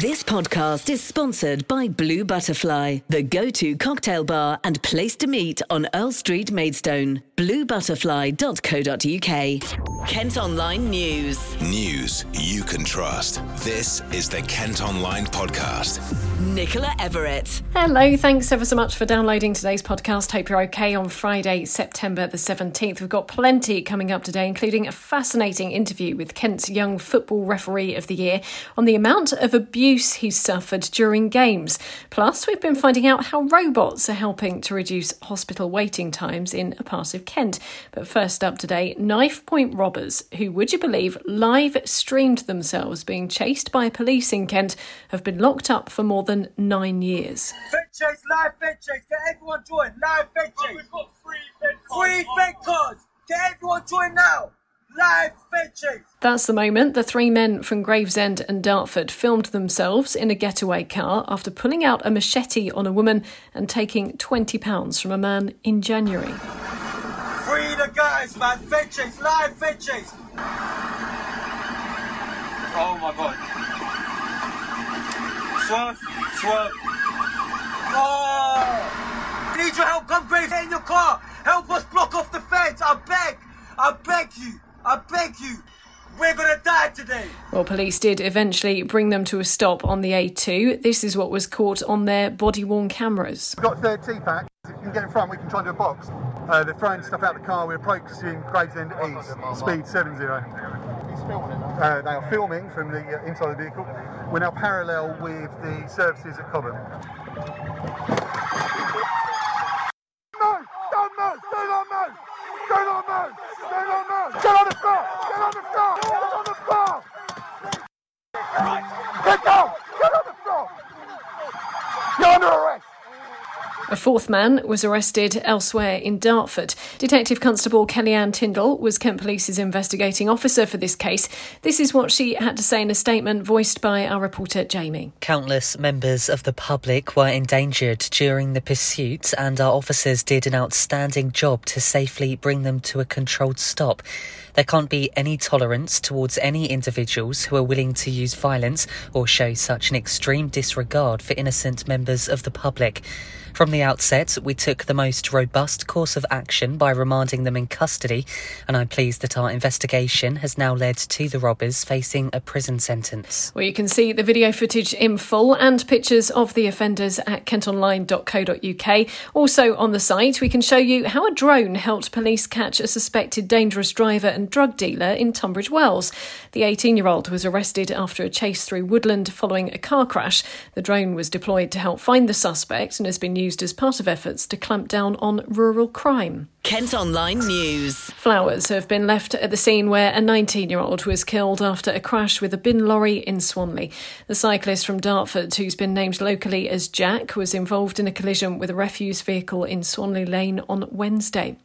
This podcast is sponsored by Blue Butterfly, the go to cocktail bar and place to meet on Earl Street, Maidstone. BlueButterfly.co.uk. Kent Online News. News you can trust. This is the Kent Online Podcast. Nicola Everett. Hello, thanks ever so much for downloading today's podcast. Hope you're okay on Friday, September the 17th. We've got plenty coming up today, including a fascinating interview with Kent's Young Football Referee of the Year on the amount of abuse he's suffered during games. Plus, we've been finding out how robots are helping to reduce hospital waiting times in a part of Kent. But first up today, knife point robbers, who, would you believe, live streamed themselves being chased by police in Kent, have been locked up for more than nine years. Fed chase, live fed chase. Get everyone join. Live fed chase. we've got free fed cards. Free fed cards. Get everyone join now. Live. That's the moment the three men from Gravesend and Dartford filmed themselves in a getaway car after pulling out a machete on a woman and taking £20 from a man in January. Free the guys, man. Fed chase. Live fed chase. Oh my god. Swerve. Swerve. Oh! Need your help. Come, Graves. Get in your car. Help us block off the fence. I beg. I beg you. I beg you. We're gonna die today. Well, police did eventually bring them to a stop on the A2. This is what was caught on their body worn cameras. We've got third TPAC. If you can get in front, we can try and do a box. Uh, they're throwing stuff out of the car. We're approaching Gravesend East, speed 70. Uh, they are filming from the uh, inside of the vehicle. We're now parallel with the services at Cobham. No! Don't move! Do not move! Do not move! Do not move! Get on the floor! Get on the floor! Get on the floor! Get down! Get on the floor! You're under arrest! A fourth man was arrested elsewhere in Dartford. Detective Constable Kellyanne Tyndall was Kent Police's investigating officer for this case. This is what she had to say in a statement voiced by our reporter Jamie. Countless members of the public were endangered during the pursuit, and our officers did an outstanding job to safely bring them to a controlled stop. There can't be any tolerance towards any individuals who are willing to use violence or show such an extreme disregard for innocent members of the public. From the outset, we took the most robust course of action by remanding them in custody, and I'm pleased that our investigation has now led to the robbers facing a prison sentence. Well, you can see the video footage in full and pictures of the offenders at kentonline.co.uk. Also on the site, we can show you how a drone helped police catch a suspected dangerous driver and drug dealer in Tunbridge Wells. The 18 year old was arrested after a chase through woodland following a car crash. The drone was deployed to help find the suspect and has been used as part of efforts to clamp down on rural crime. Kent Online News. Flowers have been left at the scene where a 19 year old was killed after a crash with a bin lorry in Swanley. The cyclist from Dartford, who's been named locally as Jack, was involved in a collision with a refuse vehicle in Swanley Lane on Wednesday.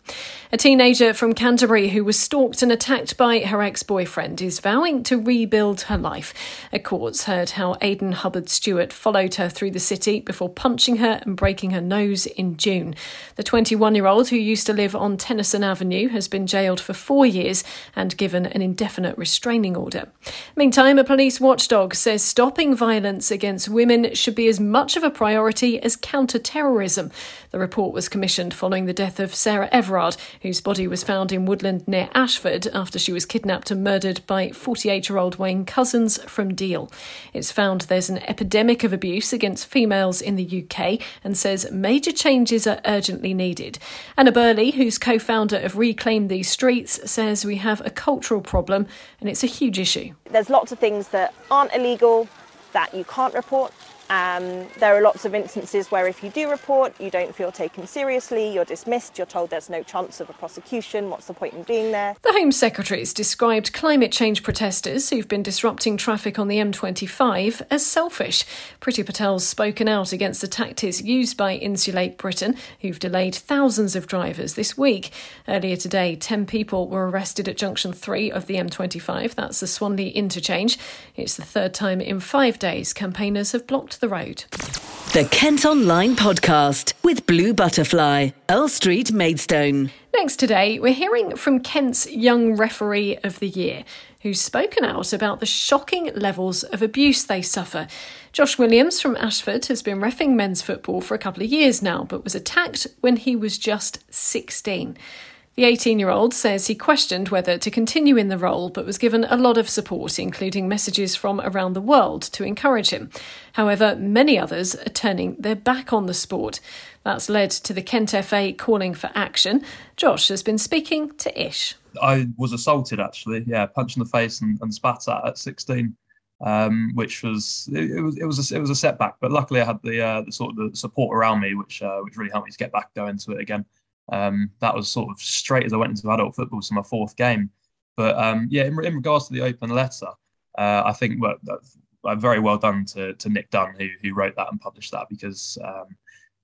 A teenager from Canterbury who was stalked and attacked by her ex boyfriend is vowing to rebuild her life. A court's heard how Aidan Hubbard Stewart followed her through the city before punching her and breaking her nose in June. The 21 year old, who used to live on Tennyson Avenue, has been jailed for four years and given an indefinite restraining order. Meantime, a police watchdog says stopping violence against women should be as much of a priority as counter terrorism. The report was commissioned following the death of Sarah Everard, whose body was found in Woodland near Ashford after she was kidnapped and murdered by 48 year old Wayne Couzens from Deal. It's found there's an epidemic of abuse against females in the UK and says major changes are urgently needed. Anna Birley, who's co founder of Reclaim These Streets, says we have a cultural problem and it's a huge issue. There's lots of things that aren't illegal that you can't report. Um, there are lots of instances where if you do report, you don't feel taken seriously, you're dismissed, you're told there's no chance of a prosecution, what's the point in being there? The Home Secretary's described climate change protesters who've been disrupting traffic on the M25 as selfish. Priti Patel's spoken out against the tactics used by Insulate Britain, who've delayed thousands of drivers this week. Earlier today, 10 people were arrested at junction 3 of the M25, that's the Swanley interchange. It's the third time in five days campaigners have blocked the road. The Kent Online Podcast with Blue Butterfly, Earl Street, Maidstone. Next today, we're hearing from Kent's Young Referee of the Year. who's spoken out about the shocking levels of abuse they suffer. Josh Williams from Ashford has been refing men's football for a couple of years now, but was attacked when he was just 16. The 18 year old says he questioned whether to continue in the role, but was given a lot of support, including messages from around the world to encourage him. However, many others are turning their back on the sport. That's led to the Kent FA calling for action. Josh has been speaking to Ish. I was assaulted actually, yeah, punched in the face and, and spat at at 16. Um, which was it, it, was it was a, it was a setback, but luckily I had the uh, the sort of the support around me, which uh, which really helped me to get back go into it again. Um, that was sort of straight as I went into adult football, so my fourth game. But um, yeah, in, in, regards to the open letter, uh, I think well, uh, very well done to, to Nick Dunn who who wrote that and published that because um,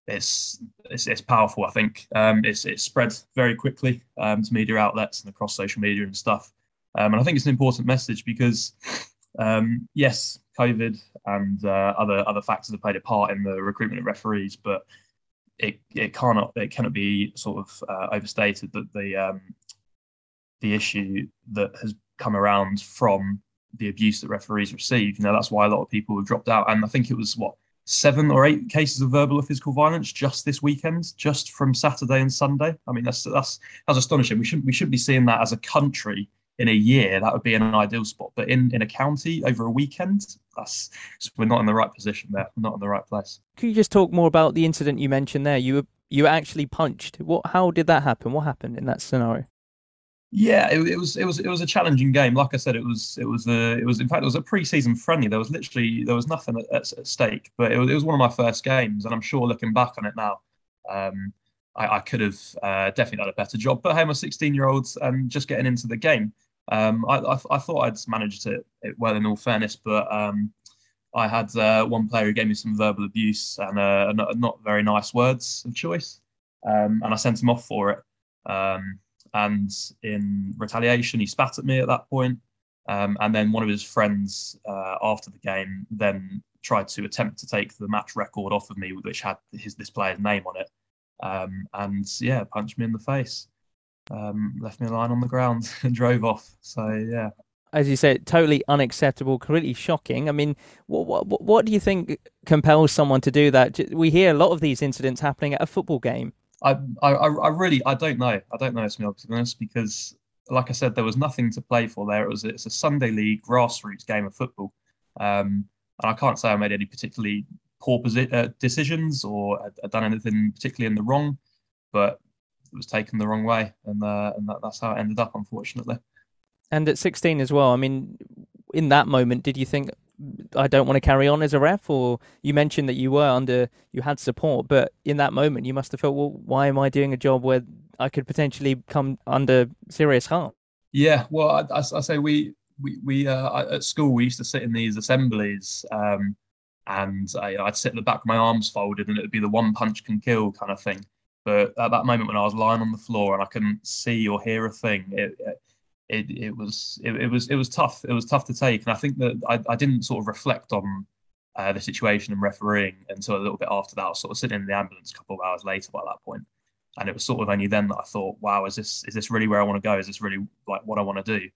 it's, it's, it's powerful. I think um, it's it's spread very quickly um, to media outlets and across social media and stuff. Um, and I think it's an important message because yes, COVID and uh, other other factors have played a part in the recruitment of referees, but it it cannot it cannot be sort of uh, overstated that the um, the issue that has come around from the abuse that referees receive. You know, that's why a lot of people have dropped out. And I think it was what seven or eight cases of verbal or physical violence just this weekend, just from Saturday and Sunday. I mean, that's that's that's astonishing. We shouldn't we should be seeing that as a country in a year. That would be an ideal spot, but in in a county over a weekend, that's we're not in the right position there. We're not in the right place. Could you just talk more about the incident you mentioned there? You were you were actually punched. What? How did that happen? What happened in that scenario? Yeah, it, it, was it was it was a challenging game. Like I said, it was it was a it was in fact it was a pre-season friendly. There was literally there was nothing at, at, at stake, but it was, it was one of my first games, and I'm sure looking back on it now, um, I, I, could have uh, definitely done a better job. But hey, I'm a 16 year old and just getting into the game. Um, I, I, I, thought I'd managed it, it, well in all fairness, but um, I had uh, one player who gave me some verbal abuse and uh, not, not, very nice words of choice, um, and I sent him off for it. Um, and in retaliation, he spat at me at that point. Um, and then one of his friends uh, after the game then tried to attempt to take the match record off of me, which had his this player's name on it, um, and yeah, punched me in the face um, left me lying on the ground and drove off. So yeah. As you said, totally unacceptable, completely shocking. I mean, what, what what do you think compels someone to do that? We hear a lot of these incidents happening at a football game. I I, I really I don't know. I don't know to be honest because like I said, there was nothing to play for there. It was it's a Sunday league grassroots game of football, um, and I can't say I made any particularly poor posi- uh, decisions or had done anything particularly in the wrong. But it was taken the wrong way, and uh, and that, that's how it ended up, unfortunately. And at 16 as well. I mean, in that moment, did you think I don't want to carry on as a ref, or you mentioned that you were under, you had support, but in that moment, you must have felt, well, why am I doing a job where I could potentially come under serious harm? Yeah, well, I, I, I say we we we uh, at school we used to sit in these assemblies. Um, and I, would sit at the back with my arms folded, and it would be the one punch can kill kind of thing. But at that moment when I was lying on the floor and I couldn't see or hear a thing, it it, it was it, it was it was tough. It was tough to take, and I think that I, I didn't sort of reflect on uh, the situation and refereeing until a little bit after that. I was sort of sitting in the ambulance a couple of hours later by that point, and it was sort of only then that I thought, "Wow, is this is this really where I want to go? Is this really like what I want to do?"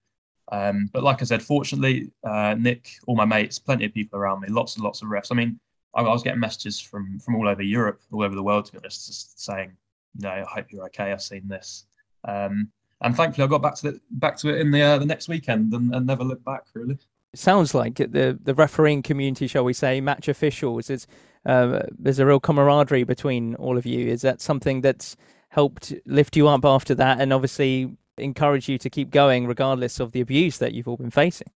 Um, but like I said, fortunately, uh, Nick, all my mates, plenty of people around me, lots and lots of refs. I mean, I, was getting messages from from all over Europe, all over the world, to be honest, just saying, "No, I hope you're okay. I've seen this." Um, and thankfully, I got back to it back to it in the uh, the next weekend and, and never looked back. Really, it sounds like the the refereeing community, shall we say, match officials. Is uh, there's a real camaraderie between all of you. Is that something that's helped lift you up after that, and obviously encourage you to keep going regardless of the abuse that you've all been facing?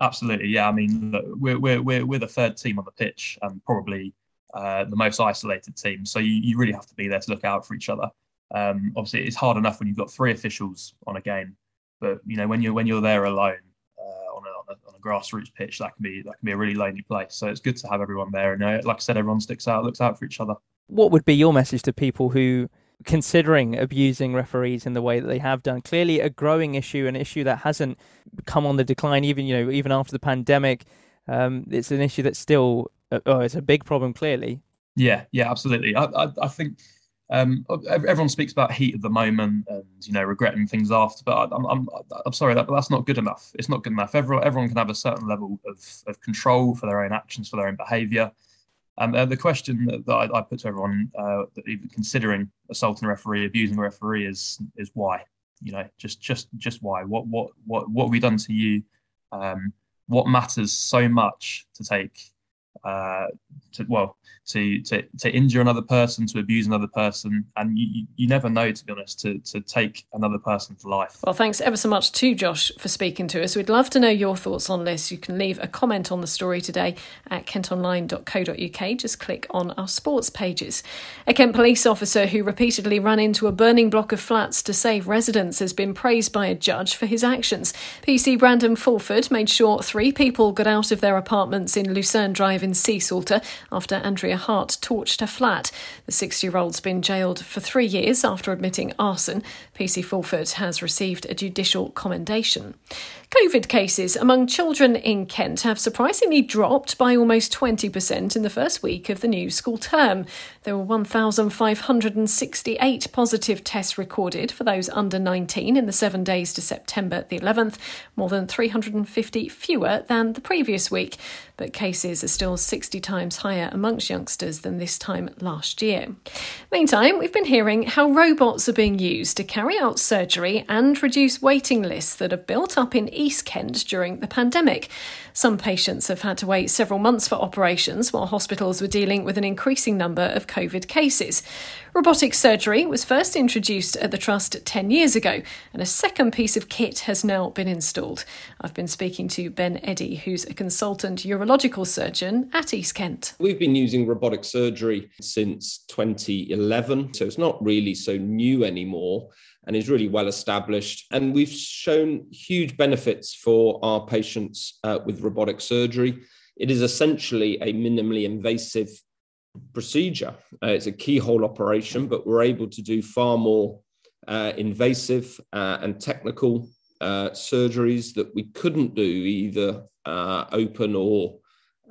Absolutely, yeah. I mean, look, we're we're we're the third team on the pitch and probably uh, the most isolated team. So you, you really have to be there to look out for each other. Um, obviously, it's hard enough when you've got three officials on a game, but you know when you're when you're there alone uh, on, a, on, a, on, a, grassroots pitch, that can be that can be a really lonely place. So it's good to have everyone there, and uh, like I said, everyone sticks out, looks out for each other. What would be your message to people who considering abusing referees in the way that they have done. Clearly, a growing issue, an issue that hasn't come on the decline, even you know, even after the pandemic. Um, it's an issue that's still, uh, oh, it's a big problem. Clearly. Yeah, yeah, absolutely. I, I, I think um, everyone speaks about heat at the moment and you know regretting things after, but I'm I'm, I'm sorry that that's not good enough. It's not good enough. Everyone everyone can have a certain level of, of control for their own actions, for their own behaviour. Um, uh, the question that, that I, I, put to everyone, uh, that even considering assaulting a referee, abusing a referee, is is why. You know, just just just why? What what what what have we done to you? Um, what matters so much to take uh, to well to, to to injure another person, to abuse another person, and you, you never know, to be honest, to to take another person's life. Well, thanks ever so much to Josh for speaking to us. We'd love to know your thoughts on this. You can leave a comment on the story today at kentonline.co.uk. Just click on our sports pages. A Kent police officer who repeatedly ran into a burning block of flats to save residents has been praised by a judge for his actions. PC Brandon Fulford made sure three people got out of their apartments in Lucerne Drive in sea Seasalter after Andrea Hart torched her flat. The 60 year old's been jailed for three years after admitting arson. PC Fulford has received a judicial commendation. COVID cases among children in Kent have surprisingly dropped by almost 20% in the first week of the new school term. There were 1,568 positive tests recorded for those under 19 in the seven days to September the 11th, more than 350 fewer than the previous week. But cases are still 60 times higher amongst youngsters than this time last year. Meantime, we've been hearing how robots are being used to carry out surgery and reduce waiting lists that have built up in East Kent during the pandemic. Some patients have had to wait several months for operations while hospitals were dealing with an increasing number of COVID cases. Robotic surgery was first introduced at the Trust 10 years ago, and a second piece of kit has now been installed. I've been speaking to Ben Eddy, who's a consultant urological surgeon at East Kent. We've been using robotic surgery since 2011, so it's not really so new anymore and is really well established. And we've shown huge benefits for our patients uh, with robotic surgery. It is essentially a minimally invasive procedure. Uh, it's a keyhole operation, but we're able to do far more uh, invasive uh, and technical uh, surgeries that we couldn't do either uh, open or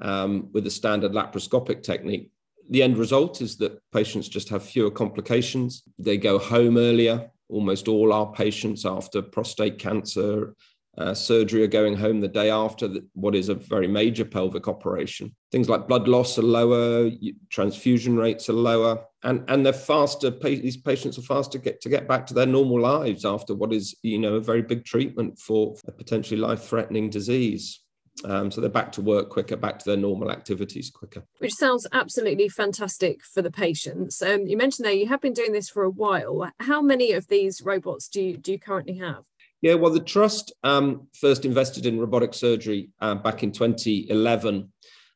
um, with a standard laparoscopic technique. The end result is that patients just have fewer complications. They go home earlier almost all our patients after prostate cancer uh, surgery are going home the day after the, what is a very major pelvic operation. Things like blood loss are lower, transfusion rates are lower, and, and they're faster. These patients are faster to get to get back to their normal lives after what is you know a very big treatment for a potentially life-threatening disease. Um, so they're back to work quicker, back to their normal activities quicker. Which sounds absolutely fantastic for the patients. Um, you mentioned there you have been doing this for a while. How many of these robots do you, do you currently have? Yeah, well, the trust um, first invested in robotic surgery uh, back in 2011,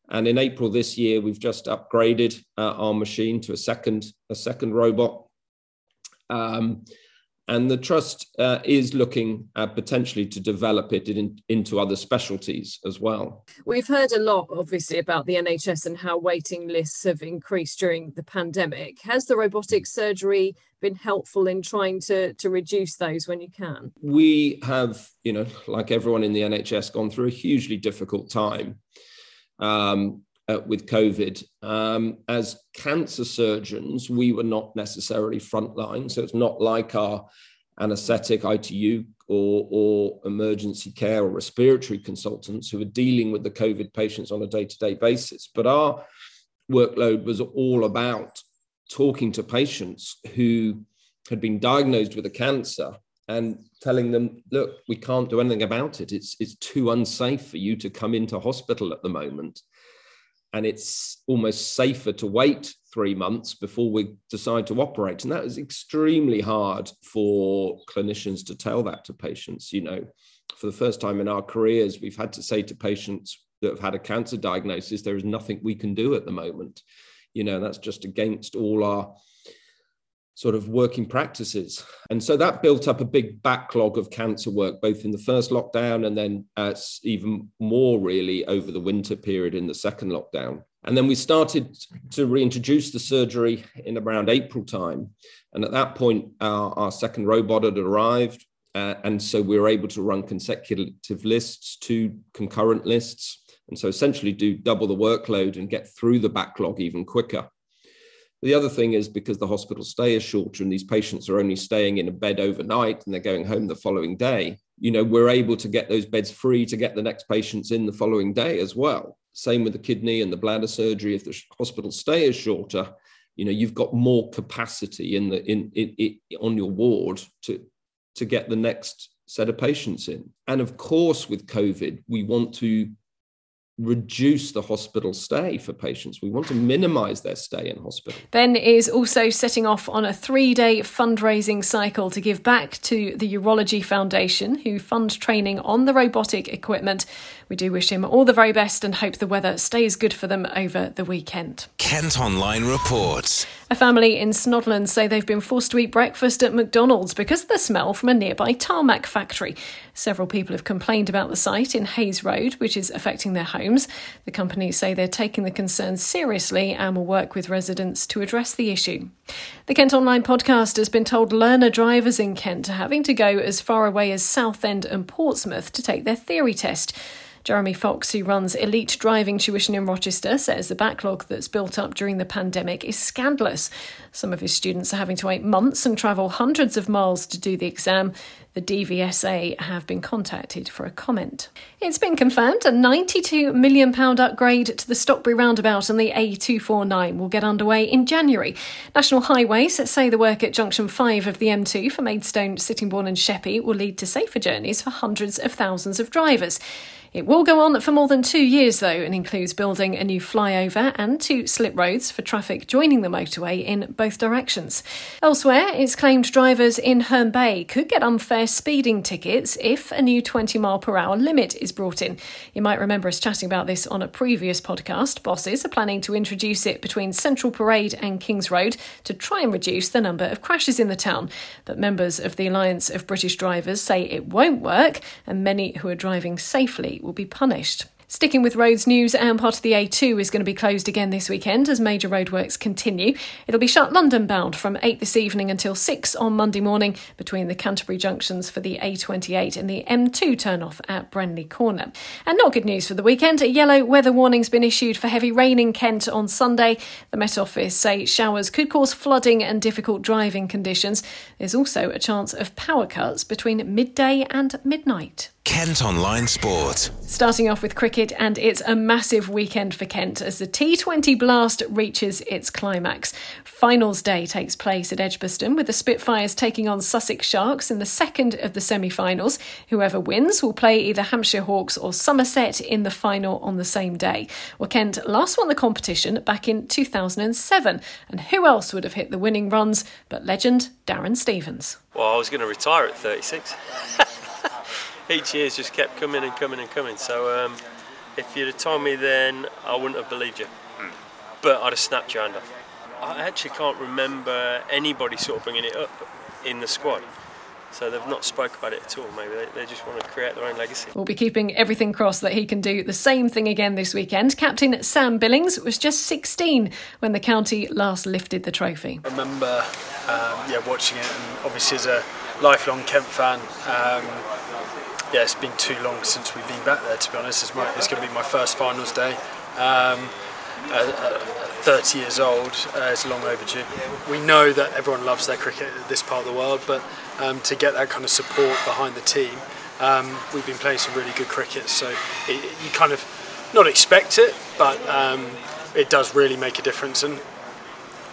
and in April this year, we've just upgraded uh, our machine to a second a second robot. Um, and the trust uh, is looking uh, potentially to develop it in, into other specialties as well. We've heard a lot, obviously, about the NHS and how waiting lists have increased during the pandemic. Has the robotic surgery been helpful in trying to, to reduce those when you can? We have, you know, like everyone in the NHS, gone through a hugely difficult time. Um, uh, with COVID. Um, as cancer surgeons, we were not necessarily frontline. So it's not like our anesthetic, ITU, or, or emergency care or respiratory consultants who are dealing with the COVID patients on a day to day basis. But our workload was all about talking to patients who had been diagnosed with a cancer and telling them, look, we can't do anything about it. It's, it's too unsafe for you to come into hospital at the moment and it's almost safer to wait three months before we decide to operate. And that is extremely hard for clinicians to tell that to patients. You know, for the first time in our careers, we've had to say to patients that have had a cancer diagnosis, there is nothing we can do at the moment. You know, that's just against all our sort of working practices. And so that built up a big backlog of cancer work, both in the first lockdown and then uh, even more really over the winter period in the second lockdown. And then we started to reintroduce the surgery in around April time. And at that point, our, our second robot had arrived. Uh, and so we were able to run consecutive lists, two concurrent lists. And so essentially do double the workload and get through the backlog even quicker. The other thing is because the hospital stay is shorter and these patients are only staying in a bed overnight and they're going home the following day, you know, we're able to get those beds free to get the next patients in the following day as well. Same with the kidney and the bladder surgery. If the hospital stay is shorter, you know, you've got more capacity in the in, in, in on your ward to to get the next set of patients in. And of course, with COVID, we want to reduce the hospital stay for patients. We want to minimize their stay in hospital. Ben is also setting off on a three day fundraising cycle to give back to the Urology Foundation, who fund training on the robotic equipment. We do wish him all the very best and hope the weather stays good for them over the weekend. Kent Online reports. A family in Snodland say they've been forced to eat breakfast at McDonald's because of the smell from a nearby tarmac factory. Several people have complained about the site in Hayes Road, which is affecting their homes. The company say they're taking the concerns seriously and will work with residents to address the issue. The Kent Online podcast has been told learner drivers in Kent are having to go as far away as Southend and Portsmouth to take their theory test. Jeremy Fox, who runs Elite Driving Tuition in Rochester, says the backlog that's built up during the pandemic is scandalous. Some of his students are having to wait months and travel hundreds of miles to do the exam. The DVSA have been contacted for a comment. It's been confirmed a £92 million upgrade to the Stockbury roundabout on the A249 will get underway in January. National Highways say the work at junction 5 of the M2 for Maidstone, Sittingbourne, and Sheppey will lead to safer journeys for hundreds of thousands of drivers. It will go on for more than two years, though, and includes building a new flyover and two slip roads for traffic joining the motorway in both directions. Elsewhere, it's claimed drivers in Herne Bay could get unfair speeding tickets if a new 20 mile per hour limit is brought in. You might remember us chatting about this on a previous podcast. Bosses are planning to introduce it between Central Parade and Kings Road to try and reduce the number of crashes in the town. But members of the Alliance of British Drivers say it won't work, and many who are driving safely will be punished. Sticking with roads news, and part of the A2 is going to be closed again this weekend as major roadworks continue. It'll be shut London bound from 8 this evening until 6 on Monday morning between the Canterbury junctions for the A28 and the M2 turnoff at Brenley Corner. And not good news for the weekend. A yellow weather warning's been issued for heavy rain in Kent on Sunday. The Met Office say showers could cause flooding and difficult driving conditions. There's also a chance of power cuts between midday and midnight. Kent Online Sport. Starting off with cricket, and it's a massive weekend for Kent as the T20 Blast reaches its climax. Finals day takes place at Edgbaston with the Spitfires taking on Sussex Sharks in the second of the semi finals. Whoever wins will play either Hampshire Hawks or Somerset in the final on the same day. Well, Kent last won the competition back in 2007, and who else would have hit the winning runs but legend Darren Stevens? Well, I was going to retire at 36. each year's just kept coming and coming and coming. So um, if you'd have told me then, I wouldn't have believed you. Mm. But I'd have snapped your hand off. I actually can't remember anybody sort of bringing it up in the squad. So they've not spoke about it at all. Maybe they, they, just want to create their own legacy. We'll be keeping everything crossed that he can do the same thing again this weekend. Captain Sam Billings was just 16 when the county last lifted the trophy. I remember, um, yeah, watching it, and obviously as a lifelong Kent fan, um, yeah, it's been too long since we've been back there. To be honest, it's, it's going to be my first finals day. Um, uh, 30 years old uh, is long overdue. We know that everyone loves their cricket in this part of the world, but um, to get that kind of support behind the team, um, we've been playing some really good cricket. So it, you kind of not expect it, but um, it does really make a difference. And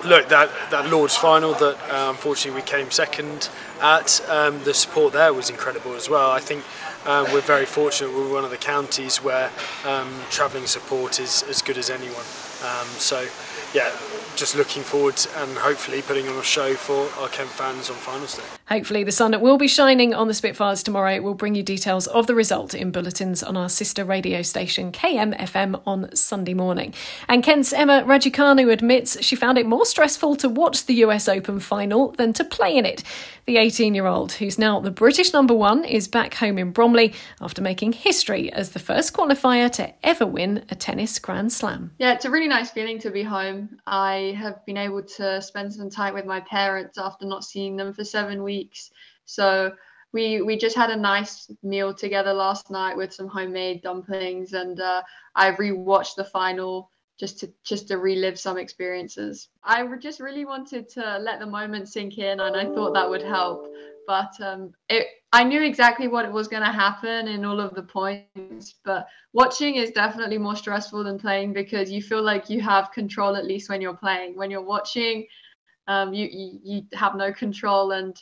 look, that that Lords final that uh, unfortunately we came second at, um, the support there was incredible as well. I think um, we're very fortunate. We're one of the counties where um, travelling support is as good as anyone. Um, so, yeah, just looking forward and hopefully putting on a show for our Kent fans on finals day. Hopefully, the sun will be shining on the Spitfires tomorrow. We'll bring you details of the result in bulletins on our sister radio station KMFM on Sunday morning. And Kent's Emma Raducanu admits she found it more stressful to watch the US Open final than to play in it. The 18 year old, who's now the British number one, is back home in Bromley after making history as the first qualifier to ever win a tennis Grand Slam. Yeah, it's a really nice feeling to be home. I have been able to spend some time with my parents after not seeing them for seven weeks. So we we just had a nice meal together last night with some homemade dumplings, and uh, I rewatched the final just to just to relive some experiences. I just really wanted to let the moment sink in, and I thought that would help. But um, it, I knew exactly what was going to happen in all of the points. But watching is definitely more stressful than playing because you feel like you have control at least when you're playing. When you're watching, um, you, you you have no control. And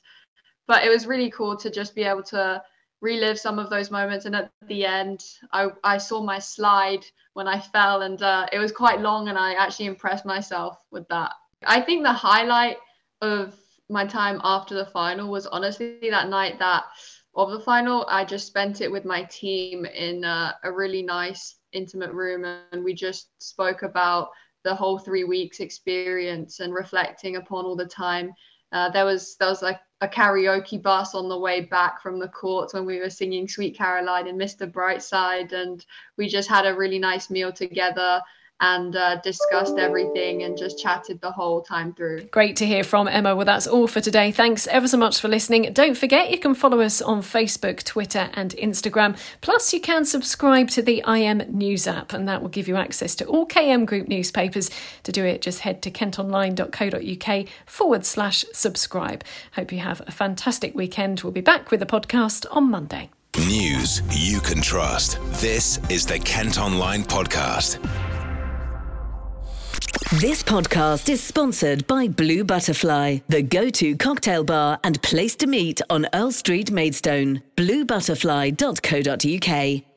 but it was really cool to just be able to relive some of those moments. And at the end, I, I saw my slide when I fell, and uh, it was quite long, and I actually impressed myself with that. I think the highlight of my time after the final was honestly that night that of the final, I just spent it with my team in a, a really nice, intimate room, and we just spoke about the whole three weeks experience and reflecting upon all the time. Uh, there was there was like a karaoke bus on the way back from the courts when we were singing Sweet Caroline and Mr. Brightside. And we just had a really nice meal together and uh, discussed everything and just chatted the whole time through. Great to hear from Emma. Well, that's all for today. Thanks ever so much for listening. Don't forget you can follow us on Facebook, Twitter, and Instagram. Plus, you can subscribe to the IM News app, and that will give you access to all KM Group newspapers. To do it, just head to kentonline.co.uk forward slash subscribe. Hope you have a fantastic weekend. We'll be back with the podcast on Monday. News you can trust. This is the Kent Online Podcast. This podcast is sponsored by Blue Butterfly, the go to cocktail bar and place to meet on Earl Street, Maidstone. BlueButterfly.co.uk.